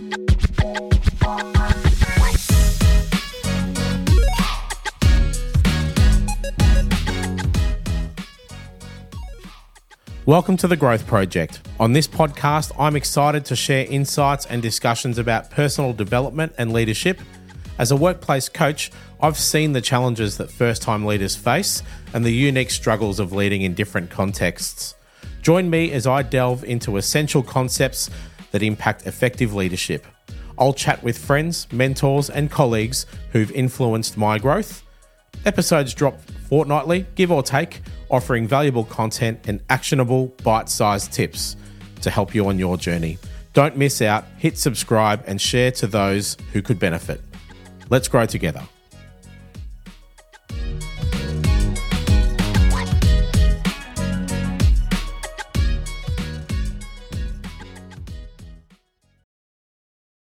Welcome to the Growth Project. On this podcast, I'm excited to share insights and discussions about personal development and leadership. As a workplace coach, I've seen the challenges that first time leaders face and the unique struggles of leading in different contexts. Join me as I delve into essential concepts that impact effective leadership. I'll chat with friends, mentors, and colleagues who've influenced my growth. Episodes drop fortnightly, give or take, offering valuable content and actionable bite sized tips to help you on your journey. Don't miss out, hit subscribe, and share to those who could benefit. Let's grow together.